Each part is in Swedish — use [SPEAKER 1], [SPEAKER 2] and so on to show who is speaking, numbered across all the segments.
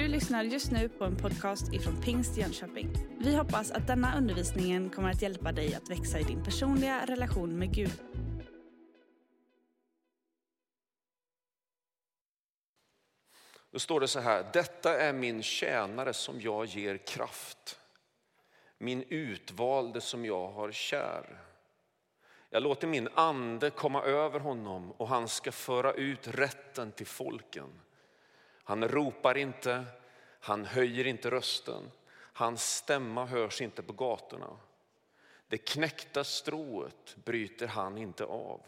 [SPEAKER 1] Du lyssnar just nu på en podcast ifrån Pingst Jönköping. Vi hoppas att denna undervisning kommer att hjälpa dig att växa i din personliga relation med Gud.
[SPEAKER 2] Då står det så här, detta är min tjänare som jag ger kraft. Min utvalde som jag har kär. Jag låter min ande komma över honom och han ska föra ut rätten till folken. Han ropar inte, han höjer inte rösten. Hans stämma hörs inte på gatorna. Det knäckta strået bryter han inte av.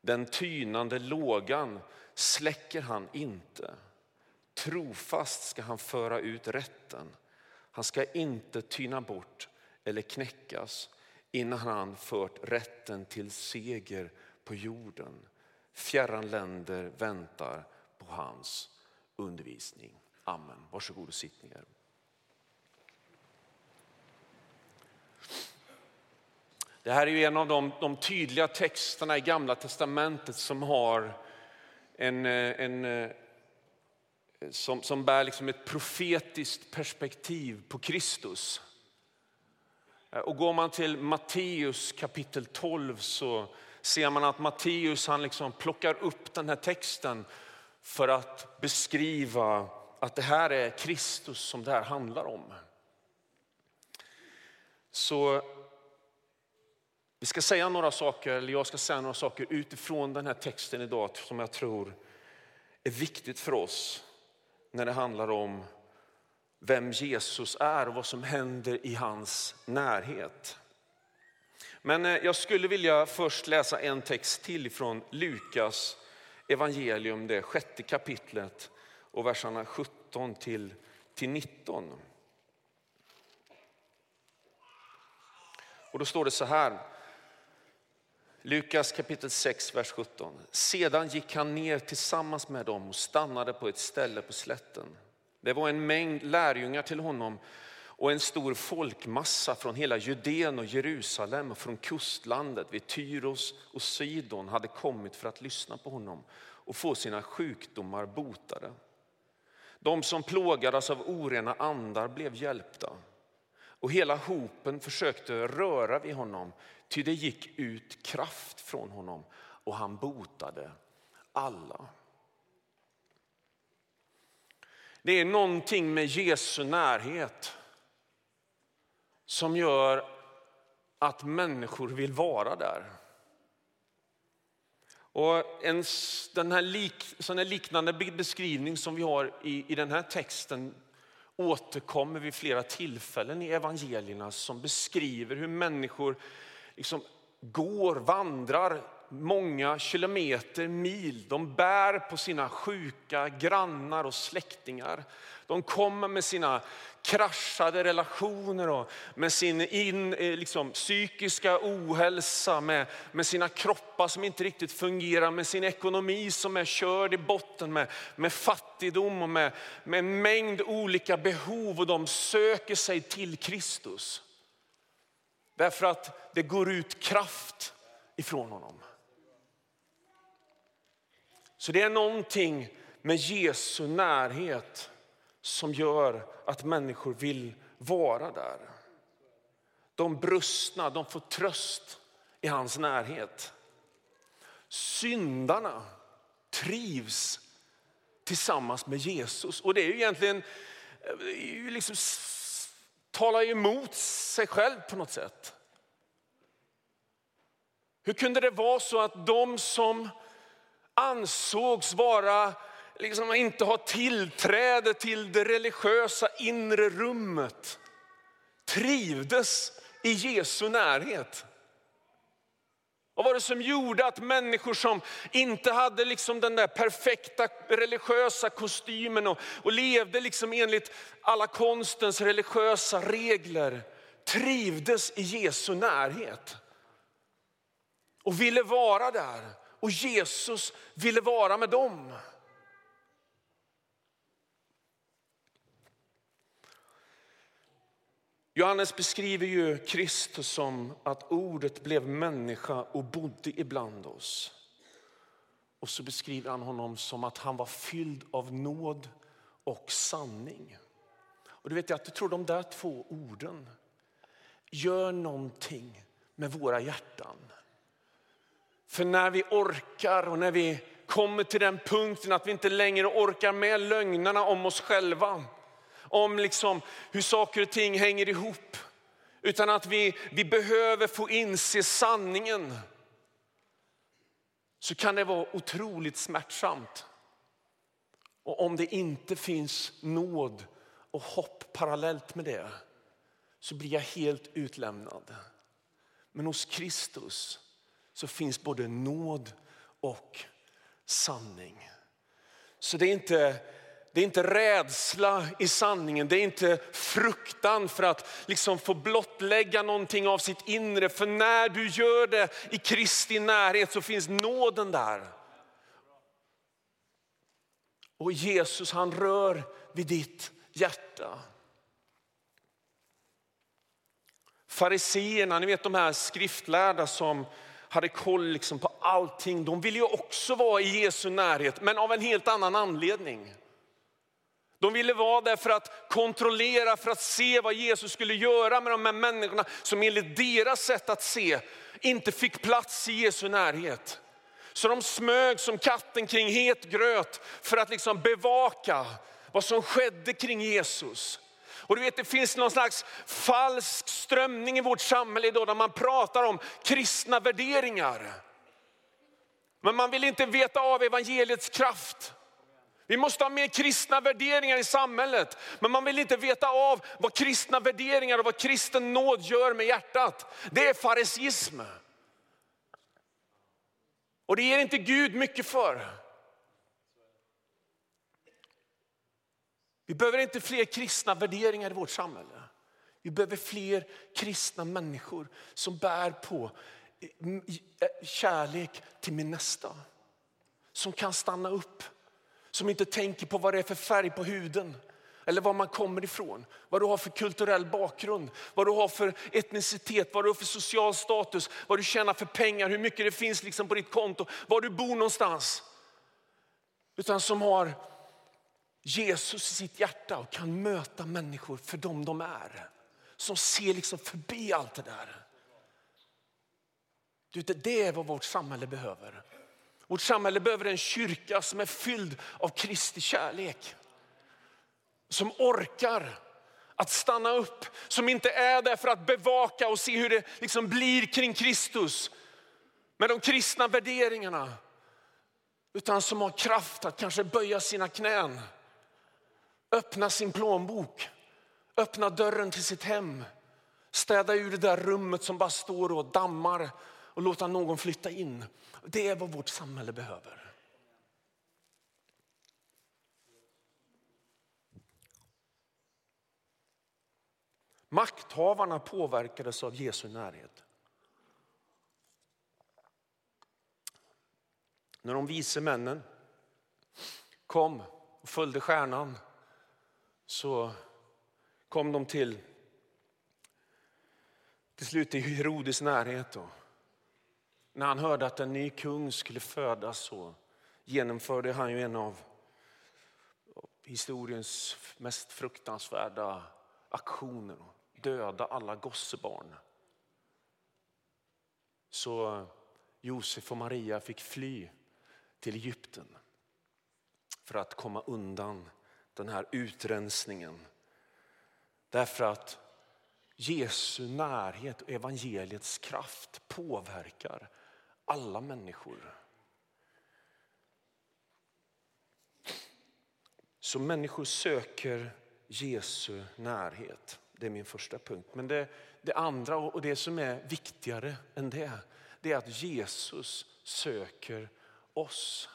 [SPEAKER 2] Den tynande lågan släcker han inte. Trofast ska han föra ut rätten. Han ska inte tyna bort eller knäckas innan han fört rätten till seger på jorden. Fjärran länder väntar på hans undervisning. Amen. Varsågod och sitt ner. Det här är ju en av de, de tydliga texterna i Gamla testamentet som har en, eh, en, eh, som, som bär liksom ett profetiskt perspektiv på Kristus. Eh, och går man till Matteus kapitel 12 så ser man att Matteus han liksom plockar upp den här texten för att beskriva att det här är Kristus som det här handlar om. Så vi ska säga några saker, eller jag ska säga några saker utifrån den här texten idag som jag tror är viktigt för oss när det handlar om vem Jesus är och vad som händer i hans närhet. Men eh, jag skulle vilja först läsa en text till från Lukas evangelium, det sjätte kapitlet och verserna 17 till, till 19. Och då står det så här, Lukas kapitel 6, vers 17. Sedan gick han ner tillsammans med dem och stannade på ett ställe på slätten. Det var en mängd lärjungar till honom och en stor folkmassa från hela Judeen och Jerusalem och från kustlandet vid Tyros och Sidon hade kommit för att lyssna på honom och få sina sjukdomar botade. De som plågades av orena andar blev hjälpta och hela hopen försökte röra vid honom ty det gick ut kraft från honom och han botade alla. Det är någonting med Jesu närhet som gör att människor vill vara där. Och en den här lik, sån här liknande beskrivning som vi har i, i den här texten återkommer vid flera tillfällen i evangelierna som beskriver hur människor liksom går, vandrar många kilometer, mil. De bär på sina sjuka grannar och släktingar. De kommer med sina kraschade relationer och med sin in, eh, liksom, psykiska ohälsa, med, med sina kroppar som inte riktigt fungerar, med sin ekonomi som är körd i botten, med, med fattigdom och med, med en mängd olika behov och de söker sig till Kristus. Därför att det går ut kraft ifrån honom. Så det är någonting med Jesu närhet som gör att människor vill vara där. De brustna de får tröst i hans närhet. Syndarna trivs tillsammans med Jesus. Och det är ju egentligen, eh, liksom, talar emot sig själv på något sätt. Hur kunde det vara så att de som ansågs vara, liksom inte ha tillträde till det religiösa inre rummet, trivdes i Jesu närhet. Vad var det som gjorde att människor som inte hade liksom den där perfekta religiösa kostymen och, och levde liksom enligt alla konstens religiösa regler trivdes i Jesu närhet? Och ville vara där och Jesus ville vara med dem. Johannes beskriver ju Kristus som att ordet blev människa och bodde ibland oss. Och så beskriver han honom som att han var fylld av nåd och sanning. Och du vet, jag tror de där två orden gör någonting med våra hjärtan. För när vi orkar och när vi kommer till den punkten att vi inte längre orkar med lögnerna om oss själva, om liksom hur saker och ting hänger ihop, utan att vi, vi behöver få inse sanningen, så kan det vara otroligt smärtsamt. Och om det inte finns nåd och hopp parallellt med det, så blir jag helt utlämnad. Men hos Kristus så finns både nåd och sanning. Så det är inte, det är inte rädsla i sanningen, det är inte fruktan för att liksom få blottlägga någonting av sitt inre. För när du gör det i Kristi närhet så finns nåden där. Och Jesus han rör vid ditt hjärta. Fariseerna, ni vet de här skriftlärda som hade koll liksom på allting. De ville ju också vara i Jesu närhet, men av en helt annan anledning. De ville vara där för att kontrollera, för att se vad Jesus skulle göra med de här människorna som enligt deras sätt att se inte fick plats i Jesu närhet. Så de smög som katten kring het gröt för att liksom bevaka vad som skedde kring Jesus. Och du vet, det finns någon slags falsk strömning i vårt samhälle idag där man pratar om kristna värderingar. Men man vill inte veta av evangeliets kraft. Vi måste ha mer kristna värderingar i samhället. Men man vill inte veta av vad kristna värderingar och vad kristen nåd gör med hjärtat. Det är farisism. Och det ger inte Gud mycket för. Vi behöver inte fler kristna värderingar i vårt samhälle. Vi behöver fler kristna människor som bär på eh, eh, kärlek till min nästa. Som kan stanna upp, som inte tänker på vad det är för färg på huden eller var man kommer ifrån, vad du har för kulturell bakgrund, vad du har för etnicitet, vad du har för social status, vad du tjänar för pengar, hur mycket det finns liksom på ditt konto, var du bor någonstans. Utan som har Jesus i sitt hjärta och kan möta människor för dem de är. Som ser liksom förbi allt det där. Du, det är vad vårt samhälle behöver. Vårt samhälle behöver en kyrka som är fylld av Kristi kärlek. Som orkar att stanna upp, som inte är där för att bevaka och se hur det liksom blir kring Kristus. Med de kristna värderingarna. Utan som har kraft att kanske böja sina knän öppna sin plånbok, öppna dörren till sitt hem, städa ur det där rummet som bara står och dammar och låta någon flytta in. Det är vad vårt samhälle behöver. Makthavarna påverkades av Jesu närhet. När de vise männen kom och följde stjärnan så kom de till, till slut i Herodes närhet. Då. när han hörde att en ny kung skulle födas så genomförde han ju en av historiens mest fruktansvärda aktioner. Döda alla gossebarn. Så Josef och Maria fick fly till Egypten för att komma undan den här utrensningen. Därför att Jesu närhet och evangeliets kraft påverkar alla människor. Så människor söker Jesu närhet. Det är min första punkt. Men det, det andra och det som är viktigare än det, det är att Jesus söker oss.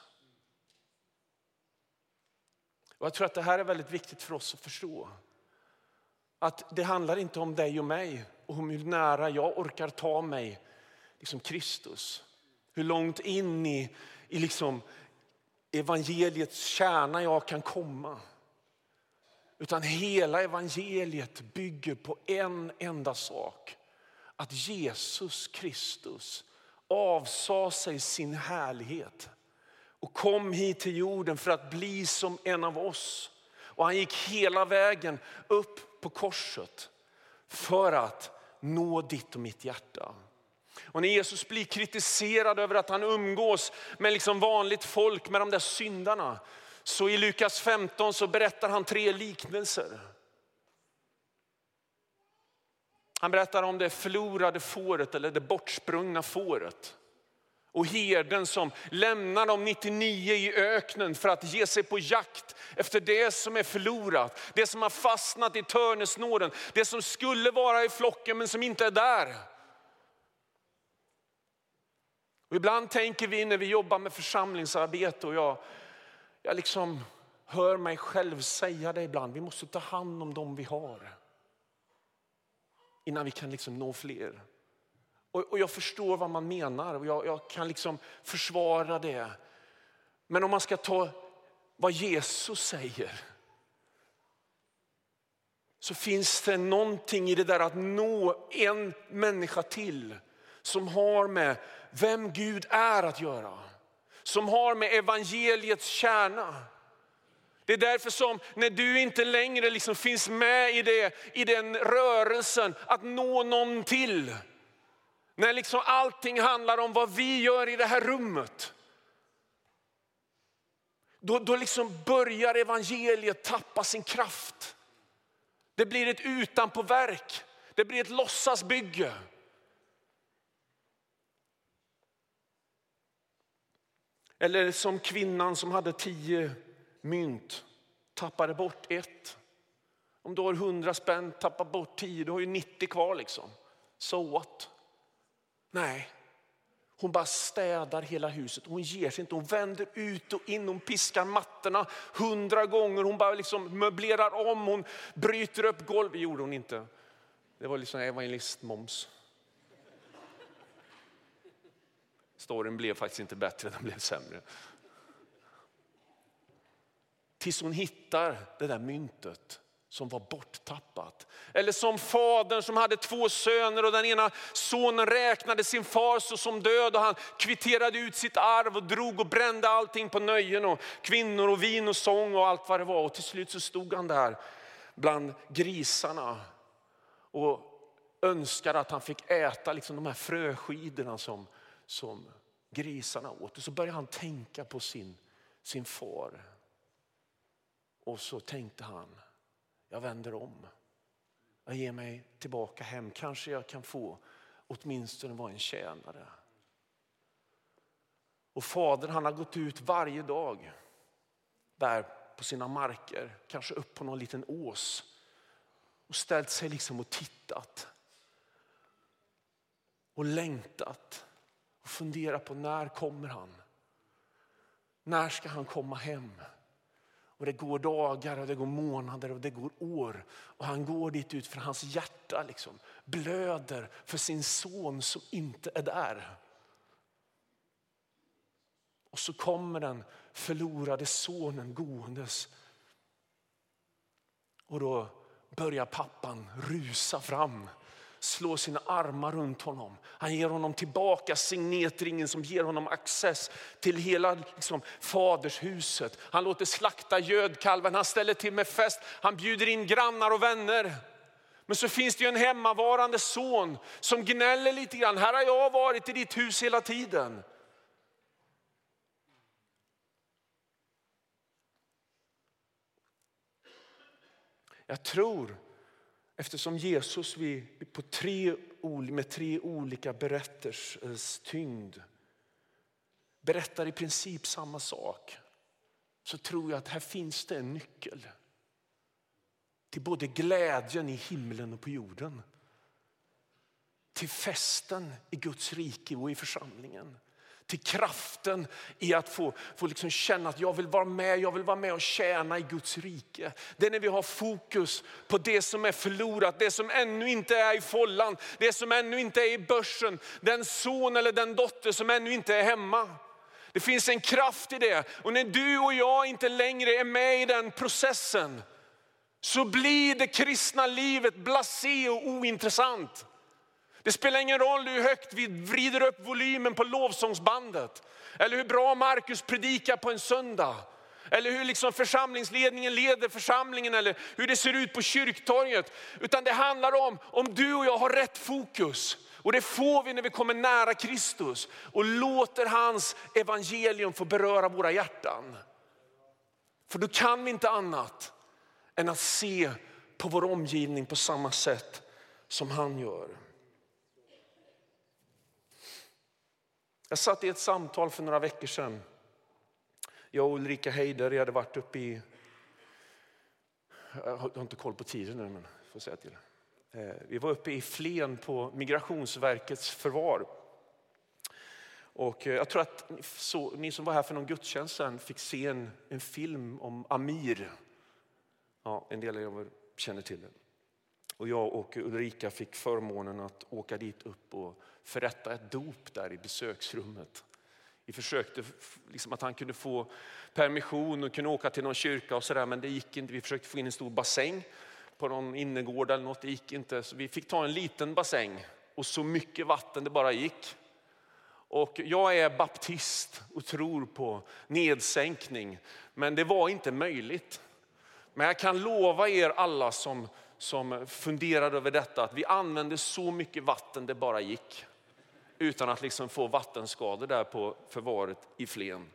[SPEAKER 2] Och jag tror att det här är väldigt viktigt för oss att förstå. Att det handlar inte om dig och mig och hur nära jag orkar ta mig liksom Kristus. Hur långt in i, i liksom evangeliets kärna jag kan komma. Utan hela evangeliet bygger på en enda sak. Att Jesus Kristus avsade sig sin härlighet och kom hit till jorden för att bli som en av oss. Och han gick hela vägen upp på korset för att nå ditt och mitt hjärta. Och när Jesus blir kritiserad över att han umgås med liksom vanligt folk, med de där syndarna, så i Lukas 15 så berättar han tre liknelser. Han berättar om det förlorade fåret eller det bortsprungna fåret. Och herden som lämnar de 99 i öknen för att ge sig på jakt efter det som är förlorat. Det som har fastnat i törnesnåren, det som skulle vara i flocken men som inte är där. Och ibland tänker vi när vi jobbar med församlingsarbete och jag, jag liksom hör mig själv säga det ibland, vi måste ta hand om dem vi har. Innan vi kan liksom nå fler. Och, och jag förstår vad man menar och jag, jag kan liksom försvara det. Men om man ska ta vad Jesus säger så finns det någonting i det där att nå en människa till som har med vem Gud är att göra. Som har med evangeliets kärna. Det är därför som när du inte längre liksom finns med i, det, i den rörelsen att nå någon till. När liksom allting handlar om vad vi gör i det här rummet. Då, då liksom börjar evangeliet tappa sin kraft. Det blir ett utanpåverk, det blir ett låtsasbygge. Eller som kvinnan som hade tio mynt, tappade bort ett. Om du har hundra spänn, tappa bort tio, du har ju 90 kvar liksom. So what? Nej, hon bara städar hela huset. Hon ger sig inte. Hon vänder ut och in. Hon piskar mattorna hundra gånger. Hon bara liksom möblerar om. Hon bryter upp golv. Det gjorde hon inte. Det var liksom evangelistmoms. Storyn blev faktiskt inte bättre, den blev sämre. Tills hon hittar det där myntet som var borttappat. Eller som fadern som hade två söner och den ena sonen räknade sin far som död och han kvitterade ut sitt arv och drog och brände allting på nöjen och kvinnor och vin och sång och allt vad det var. Och till slut så stod han där bland grisarna och önskade att han fick äta liksom de här fröskidorna som, som grisarna åt. Och så började han tänka på sin, sin far. Och så tänkte han, jag vänder om. Jag ger mig tillbaka hem. Kanske jag kan få åtminstone vara en tjänare. Och fadern han har gått ut varje dag där på sina marker, kanske upp på någon liten ås och ställt sig liksom och tittat och längtat och funderat på när kommer han? När ska han komma hem? Och det går dagar och det går månader och det går år. Och han går dit ut för hans hjärta liksom blöder för sin son som inte är där. Och så kommer den förlorade sonen gåendes. Och då börjar pappan rusa fram slår sina armar runt honom. Han ger honom tillbaka signetringen som ger honom access till hela liksom, fadershuset. Han låter slakta gödkalven, han ställer till med fest, han bjuder in grannar och vänner. Men så finns det ju en hemmavarande son som gnäller lite grann. Här har jag varit i ditt hus hela tiden. Jag tror Eftersom Jesus på tre, med tre olika berättelsers tyngd berättar i princip samma sak så tror jag att här finns det en nyckel till både glädjen i himlen och på jorden. Till festen i Guds rike och i församlingen till kraften i att få, få liksom känna att jag vill vara med, jag vill vara med och tjäna i Guds rike. Det är när vi har fokus på det som är förlorat, det som ännu inte är i follan, det som ännu inte är i börsen, den son eller den dotter som ännu inte är hemma. Det finns en kraft i det och när du och jag inte längre är med i den processen så blir det kristna livet blasé och ointressant. Det spelar ingen roll hur högt vi vrider upp volymen på lovsångsbandet. Eller hur bra Markus predikar på en söndag. Eller hur liksom församlingsledningen leder församlingen eller hur det ser ut på kyrktorget. Utan det handlar om om du och jag har rätt fokus. Och det får vi när vi kommer nära Kristus och låter hans evangelium få beröra våra hjärtan. För då kan vi inte annat än att se på vår omgivning på samma sätt som han gör. Jag satt i ett samtal för några veckor sedan. Jag och Ulrika Heider hade varit uppe i, jag har inte koll på tiden nu men får säga till. Eh, vi var uppe i Flen på Migrationsverkets förvar. Och eh, jag tror att så, ni som var här för någon gudstjänst sen fick se en, en film om Amir. Ja, en del av er känner till den. Och jag och Ulrika fick förmånen att åka dit upp och förrätta ett dop där i besöksrummet. Vi försökte liksom att han kunde få permission och kunde åka till någon kyrka och sådär, men det gick inte. Vi försökte få in en stor bassäng på någon innergård eller något, det gick inte. Så vi fick ta en liten bassäng och så mycket vatten det bara gick. Och jag är baptist och tror på nedsänkning, men det var inte möjligt. Men jag kan lova er alla som, som funderade över detta att vi använde så mycket vatten det bara gick. Utan att liksom få vattenskador där på förvaret i Flen.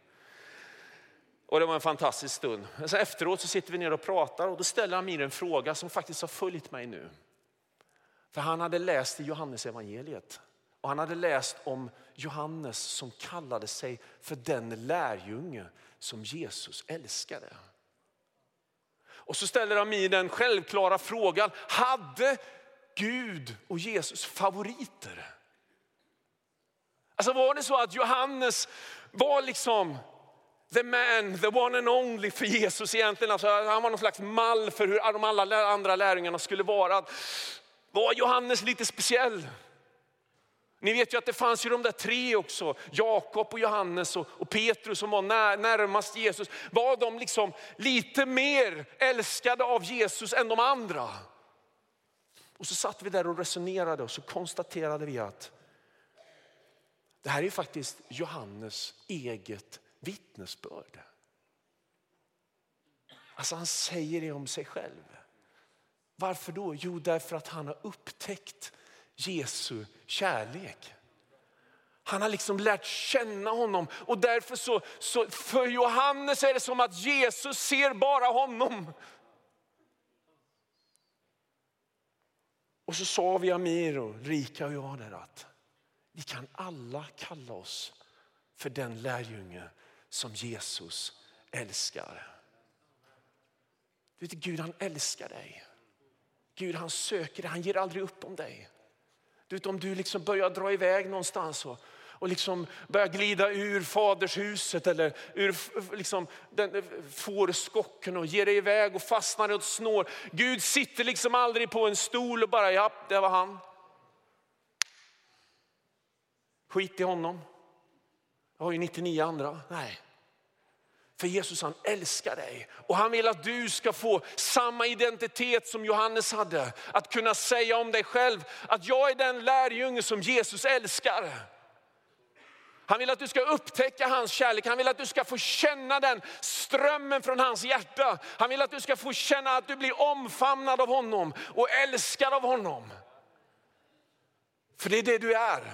[SPEAKER 2] Och det var en fantastisk stund. Så efteråt så sitter vi ner och pratar och då ställer Amir en fråga som faktiskt har följt mig nu. För han hade läst i Johannes evangeliet och han hade läst om Johannes som kallade sig för den lärjunge som Jesus älskade. Och så ställer Amir den självklara frågan, hade Gud och Jesus favoriter? Alltså var det så att Johannes var liksom the man, the one and only för Jesus egentligen. Alltså han var någon slags mall för hur de alla andra lärjungarna skulle vara. Var Johannes lite speciell? Ni vet ju att det fanns ju de där tre också, Jakob och Johannes och, och Petrus som var när, närmast Jesus. Var de liksom lite mer älskade av Jesus än de andra? Och så satt vi där och resonerade och så konstaterade vi att det här är faktiskt Johannes eget vittnesbörd. Alltså han säger det om sig själv. Varför då? Jo, därför att han har upptäckt Jesu kärlek. Han har liksom lärt känna honom och därför så, så för Johannes är det som att Jesus ser bara honom. Och så sa vi Amir och Rika och jag där att vi kan alla kalla oss för den lärjunge som Jesus älskar. Du vet, Gud han älskar dig. Gud han söker dig, han ger aldrig upp om dig. Du vet, om du liksom börjar dra iväg någonstans och, och liksom börjar glida ur fadershuset eller ur liksom, den, eh, fårskocken och ger dig iväg och fastnar i ett snår. Gud sitter liksom aldrig på en stol och bara, ja det var han. Skit i honom. Jag har ju 99 andra. Nej. För Jesus han älskar dig och han vill att du ska få samma identitet som Johannes hade. Att kunna säga om dig själv att jag är den lärjunge som Jesus älskar. Han vill att du ska upptäcka hans kärlek, han vill att du ska få känna den strömmen från hans hjärta. Han vill att du ska få känna att du blir omfamnad av honom och älskad av honom. För det är det du är.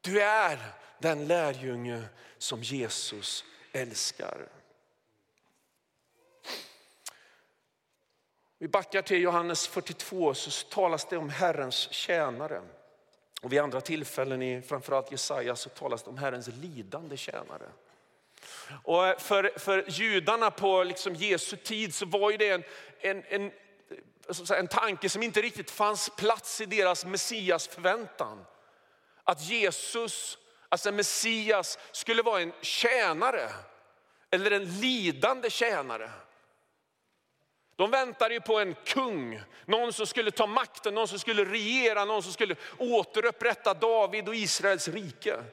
[SPEAKER 2] Du är den lärjunge som Jesus älskar. Vi backar till Johannes 42 så talas det om Herrens tjänare. Och vid andra tillfällen i framförallt Jesaja så talas det om Herrens lidande tjänare. Och för, för judarna på liksom Jesu tid så var det en, en, en, en tanke som inte riktigt fanns plats i deras Messias förväntan. Att Jesus Alltså Messias skulle vara en tjänare eller en lidande tjänare. De väntade ju på en kung, någon som skulle ta makten, någon som skulle regera, någon som skulle återupprätta David och Israels rike.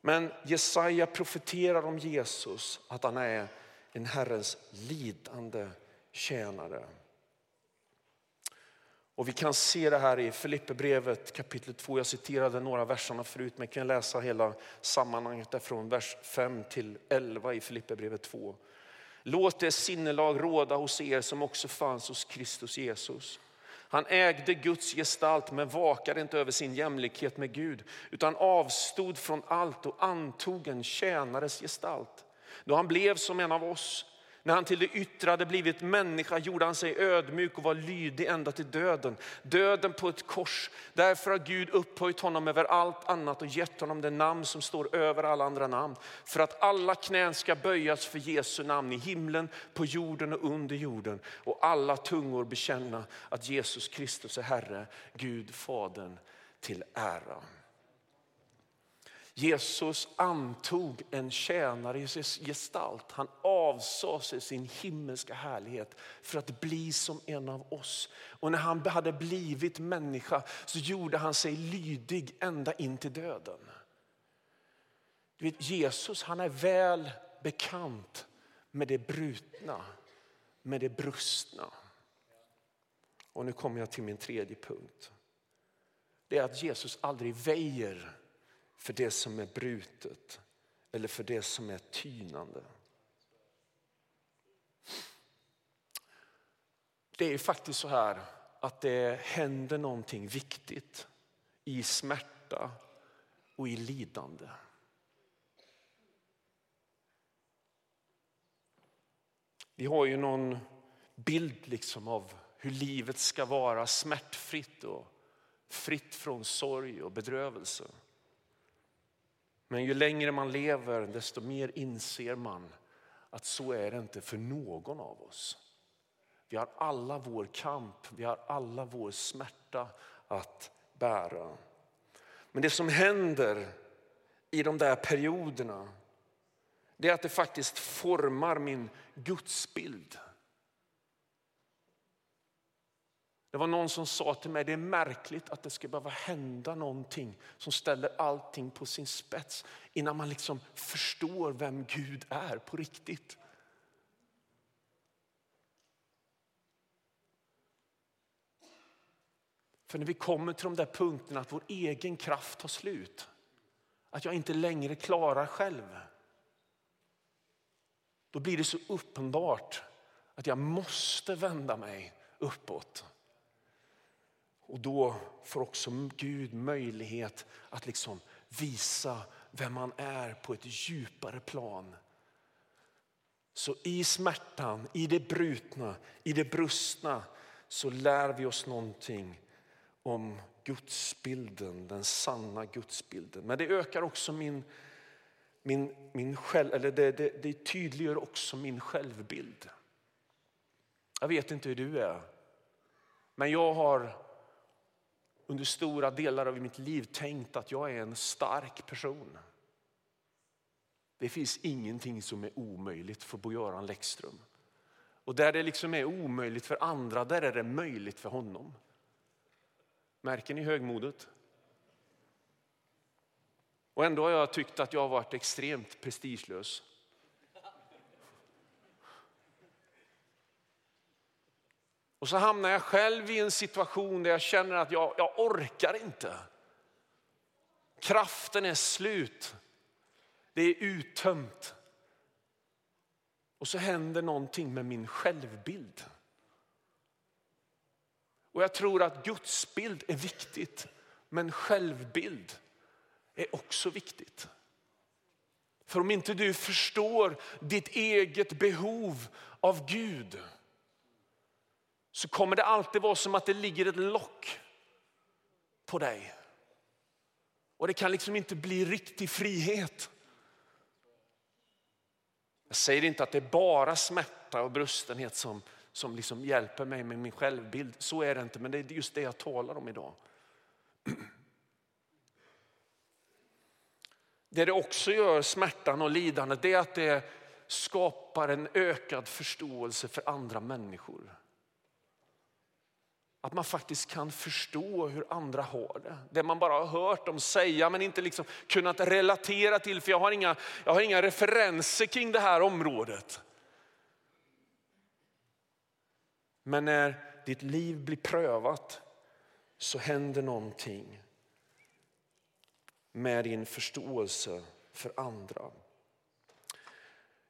[SPEAKER 2] Men Jesaja profeterar om Jesus, att han är en Herrens lidande tjänare. Och vi kan se det här i Filipperbrevet kapitel 2. Jag citerade några verserna förut men kan läsa hela sammanhanget därifrån vers 5 till 11 i Filipperbrevet 2. Låt det sinnelag råda hos er som också fanns hos Kristus Jesus. Han ägde Guds gestalt men vakade inte över sin jämlikhet med Gud utan avstod från allt och antog en tjänares gestalt. Då han blev som en av oss när han till det yttre hade blivit människa gjorde han sig ödmjuk och var lydig ända till döden. Döden på ett kors. Därför har Gud upphöjt honom över allt annat och gett honom det namn som står över alla andra namn. För att alla knän ska böjas för Jesu namn i himlen, på jorden och under jorden. Och alla tungor bekänna att Jesus Kristus är Herre, Gud Fadern till ära. Jesus antog en tjänares gestalt. Han avsade sig sin himmelska härlighet för att bli som en av oss. Och när han hade blivit människa så gjorde han sig lydig ända in till döden. Du vet, Jesus han är väl bekant med det brutna, med det brustna. Och nu kommer jag till min tredje punkt. Det är att Jesus aldrig väjer för det som är brutet eller för det som är tynande. Det är faktiskt så här att det händer någonting viktigt i smärta och i lidande. Vi har ju någon bild liksom av hur livet ska vara smärtfritt och fritt från sorg och bedrövelse. Men ju längre man lever desto mer inser man att så är det inte för någon av oss. Vi har alla vår kamp, vi har alla vår smärta att bära. Men det som händer i de där perioderna det är att det faktiskt formar min gudsbild. Det var någon som sa till mig, det är märkligt att det ska behöva hända någonting som ställer allting på sin spets innan man liksom förstår vem Gud är på riktigt. För när vi kommer till de där punkterna att vår egen kraft tar slut, att jag inte längre klarar själv. Då blir det så uppenbart att jag måste vända mig uppåt. Och då får också Gud möjlighet att liksom visa vem man är på ett djupare plan. Så i smärtan, i det brutna, i det brustna så lär vi oss någonting om gudsbilden, den sanna gudsbilden. Men det ökar också min, min, min själv, eller det, det, det tydliggör också min självbild. Jag vet inte hur du är, men jag har under stora delar av mitt liv tänkt att jag är en stark person. Det finns ingenting som är omöjligt för Bo-Göran Läckström. Och där det liksom är omöjligt för andra, där är det möjligt för honom. Märker ni högmodet? Och ändå har jag tyckt att jag har varit extremt prestigelös. Och så hamnar jag själv i en situation där jag känner att jag, jag orkar inte. Kraften är slut. Det är uttömt. Och så händer någonting med min självbild. Och jag tror att gudsbild är viktigt, men självbild är också viktigt. För om inte du förstår ditt eget behov av Gud så kommer det alltid vara som att det ligger ett lock på dig. Och det kan liksom inte bli riktig frihet. Jag säger inte att det är bara smärta och brustenhet som, som liksom hjälper mig med min självbild. Så är det inte, men det är just det jag talar om idag. Det det också gör, smärtan och lidandet, det är att det skapar en ökad förståelse för andra människor. Att man faktiskt kan förstå hur andra har det. Det man bara har hört dem säga men inte liksom kunnat relatera till för jag har, inga, jag har inga referenser kring det här området. Men när ditt liv blir prövat så händer någonting med din förståelse för andra.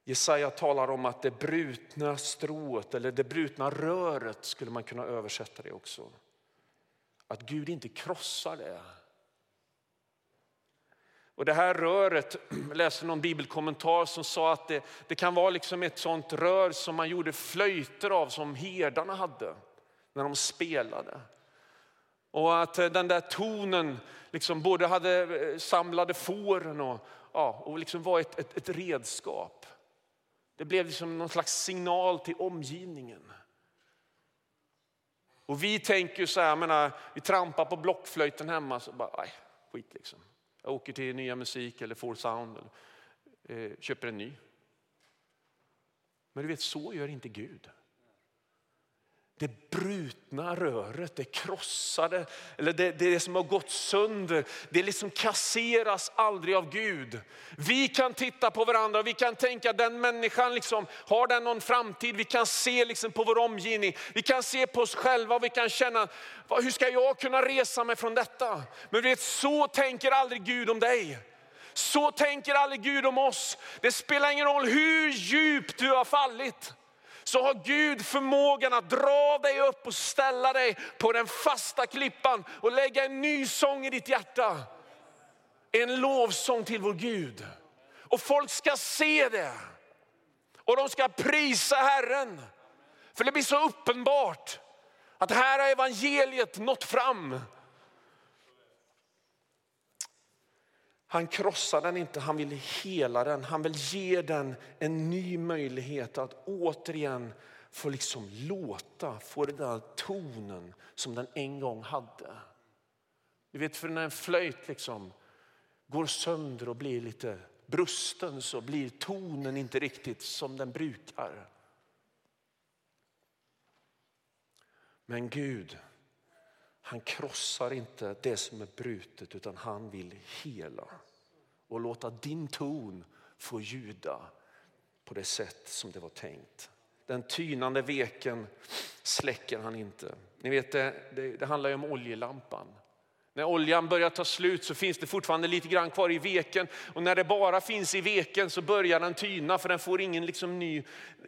[SPEAKER 2] Jesaja talar om att det brutna strået eller det brutna röret skulle man kunna översätta det också. Att Gud inte krossar det. Och det här röret, jag läste någon bibelkommentar som sa att det, det kan vara liksom ett sånt rör som man gjorde flöjter av som herdarna hade när de spelade. Och att eh, den där tonen liksom både hade eh, samlade fåren och, ja, och liksom var ett, ett, ett redskap. Det blev liksom någon slags signal till omgivningen. Och vi tänker så här, menar, vi trampar på blockflöjten hemma så bara, aj, skit liksom. Jag åker till Nya Musik eller Four Sound eller eh, köper en ny. Men du vet, så gör inte Gud det brutna röret, det krossade, eller det, det som har gått sönder, det liksom kasseras aldrig av Gud. Vi kan titta på varandra och vi kan tänka den människan, liksom, har den någon framtid? Vi kan se liksom på vår omgivning, vi kan se på oss själva och vi kan känna, hur ska jag kunna resa mig från detta? Men vet, så tänker aldrig Gud om dig. Så tänker aldrig Gud om oss. Det spelar ingen roll hur djupt du har fallit så har Gud förmågan att dra dig upp och ställa dig på den fasta klippan och lägga en ny sång i ditt hjärta. En lovsång till vår Gud. Och folk ska se det. Och de ska prisa Herren. För det blir så uppenbart att här har evangeliet nått fram. Han krossar den inte, han vill hela den. Han vill ge den en ny möjlighet att återigen få liksom låta, få den där tonen som den en gång hade. Du vet, för när en flöjt liksom går sönder och blir lite brusten så blir tonen inte riktigt som den brukar. Men Gud, han krossar inte det som är brutet utan han vill hela och låta din ton få ljuda på det sätt som det var tänkt. Den tynande veken släcker han inte. Ni vet det, det, det handlar ju om oljelampan. När oljan börjar ta slut så finns det fortfarande lite grann kvar i veken och när det bara finns i veken så börjar den tyna för den får ingen, liksom ny,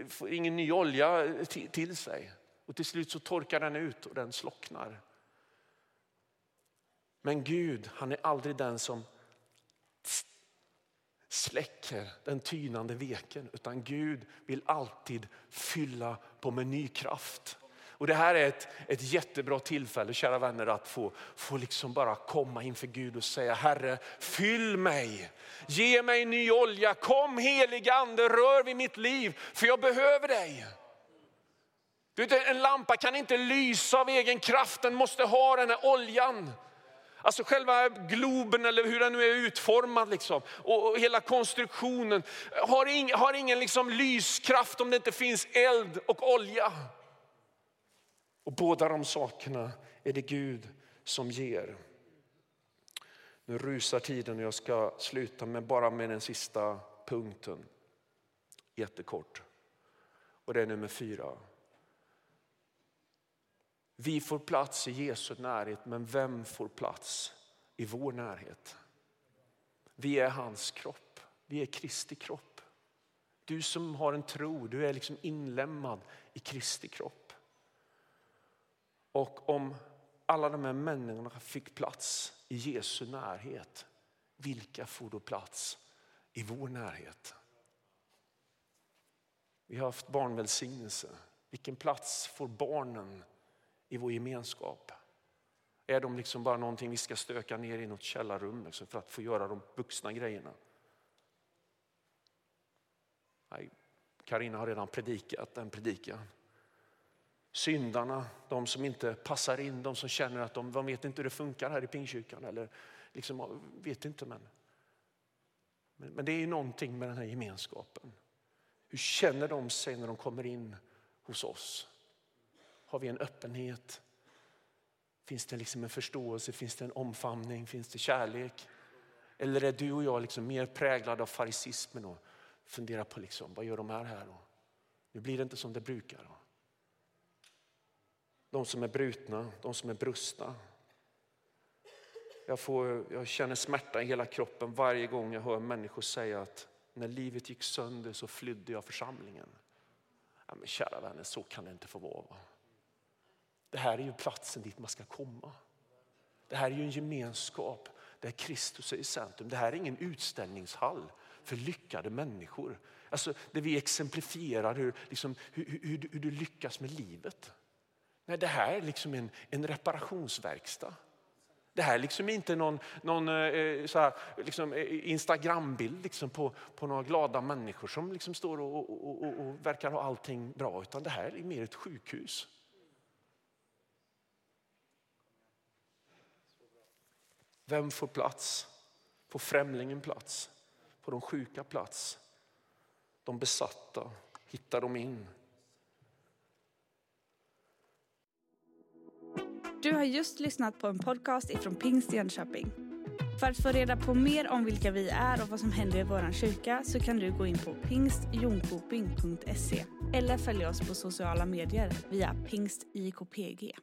[SPEAKER 2] får ingen ny olja till sig. Och till slut så torkar den ut och den slocknar. Men Gud, han är aldrig den som släcker den tynande veken, utan Gud vill alltid fylla på med ny kraft. Och det här är ett, ett jättebra tillfälle, kära vänner, att få, få liksom bara komma inför Gud och säga, Herre, fyll mig. Ge mig ny olja. Kom heliga ande, rör vid mitt liv, för jag behöver dig. Du vet, en lampa kan inte lysa av egen kraft, den måste ha den här oljan. Alltså själva globen eller hur den nu är utformad liksom. och, och hela konstruktionen har, ing, har ingen liksom lyskraft om det inte finns eld och olja. Och båda de sakerna är det Gud som ger. Nu rusar tiden och jag ska sluta med bara med den sista punkten. Jättekort. Och det är nummer fyra. Vi får plats i Jesu närhet, men vem får plats i vår närhet? Vi är hans kropp. Vi är Kristi kropp. Du som har en tro, du är liksom inlämnad i Kristi kropp. Och om alla de här människorna fick plats i Jesu närhet, vilka får då plats i vår närhet? Vi har haft barnvälsignelse. Vilken plats får barnen i vår gemenskap? Är de liksom bara någonting vi ska stöka ner i något källarrum liksom för att få göra de vuxna grejerna? Nej, Karina har redan predikat den predikan. Syndarna, de som inte passar in, de som känner att de, de vet inte hur det funkar här i pingkyrkan. Eller liksom, vet inte men, men, men det är någonting med den här gemenskapen. Hur känner de sig när de kommer in hos oss? Har vi en öppenhet? Finns det liksom en förståelse? Finns det en omfamning? Finns det kärlek? Eller är du och jag liksom mer präglade av farisismen och funderar på liksom, vad gör de här här? Och nu blir det inte som det brukar. De som är brutna, de som är brustna, jag, får, jag känner smärta i hela kroppen varje gång jag hör människor säga att när livet gick sönder så flydde jag församlingen. Ja, men kära vänner, så kan det inte få vara. Det här är ju platsen dit man ska komma. Det här är ju en gemenskap där Kristus är i centrum. Det här är ingen utställningshall för lyckade människor. Alltså, där vi exemplifierar hur, liksom, hur, hur, hur, du lyckas med livet. Nej, det här är liksom en, en reparationsverkstad. Det här är liksom inte någon, någon eh, här, liksom, eh, Instagrambild liksom på, på några glada människor som liksom står och, och, och, och verkar ha allting bra. Utan det här är mer ett sjukhus. Vem får plats? Får främlingen plats? Får de sjuka plats? De besatta, hittar de in?
[SPEAKER 1] Du har just lyssnat på en podcast ifrån Pingst Jönköping. För att få reda på mer om vilka vi är och vad som händer i vår kyrka så kan du gå in på pingstjonkoping.se eller följa oss på sociala medier via pingstjkpg.